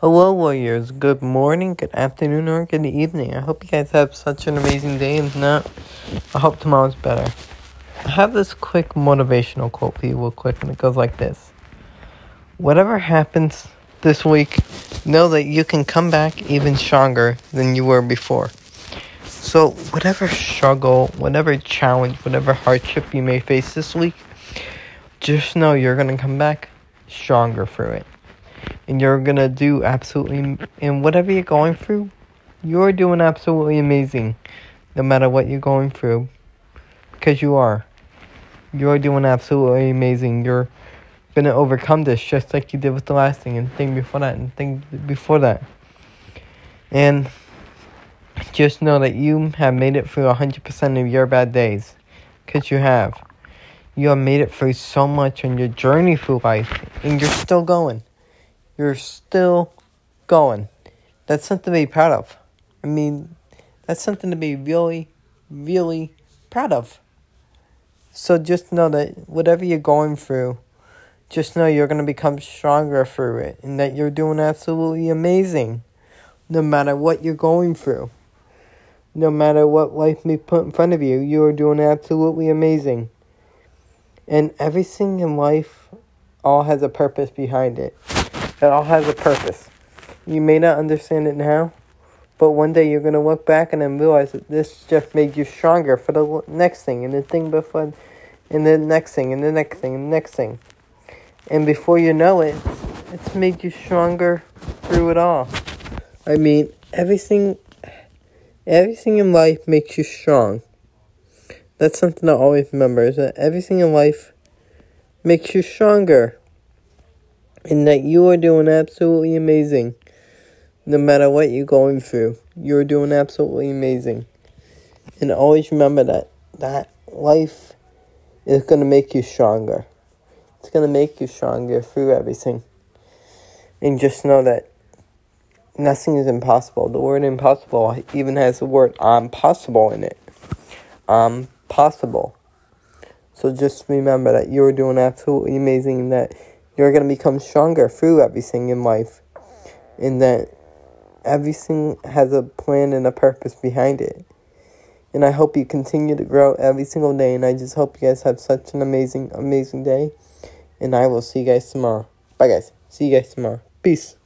Hello, warriors. Good morning, good afternoon, or good evening. I hope you guys have such an amazing day. And not, I hope tomorrow's better. I have this quick motivational quote for you, real quick, and it goes like this Whatever happens this week, know that you can come back even stronger than you were before. So, whatever struggle, whatever challenge, whatever hardship you may face this week, just know you're going to come back stronger through it and you're gonna do absolutely and whatever you're going through you're doing absolutely amazing no matter what you're going through because you are. You're doing absolutely amazing. You're gonna overcome this just like you did with the last thing and thing before that and thing before that. And just know that you have made it through 100% of your bad days because you have. You have made it through so much on your journey through life and you're still going you're still going. That's something to be proud of. I mean, that's something to be really, really proud of. So just know that whatever you're going through, just know you're going to become stronger through it and that you're doing absolutely amazing no matter what you're going through. No matter what life may put in front of you, you are doing absolutely amazing. And everything in life all has a purpose behind it. It all has a purpose. You may not understand it now, but one day you're going to look back and then realize that this just made you stronger for the next thing and the thing before, and the next thing and the next thing and the next thing. And before you know it, it's made you stronger through it all. I mean, everything, everything in life makes you strong. That's something I always remember is that everything in life makes you stronger and that you are doing absolutely amazing. No matter what you're going through, you're doing absolutely amazing. And always remember that that life is going to make you stronger. It's going to make you stronger through everything. And just know that nothing is impossible. The word impossible even has the word impossible in it. Um, possible. So just remember that you're doing absolutely amazing that you're going to become stronger through everything in life. And that everything has a plan and a purpose behind it. And I hope you continue to grow every single day. And I just hope you guys have such an amazing, amazing day. And I will see you guys tomorrow. Bye, guys. See you guys tomorrow. Peace.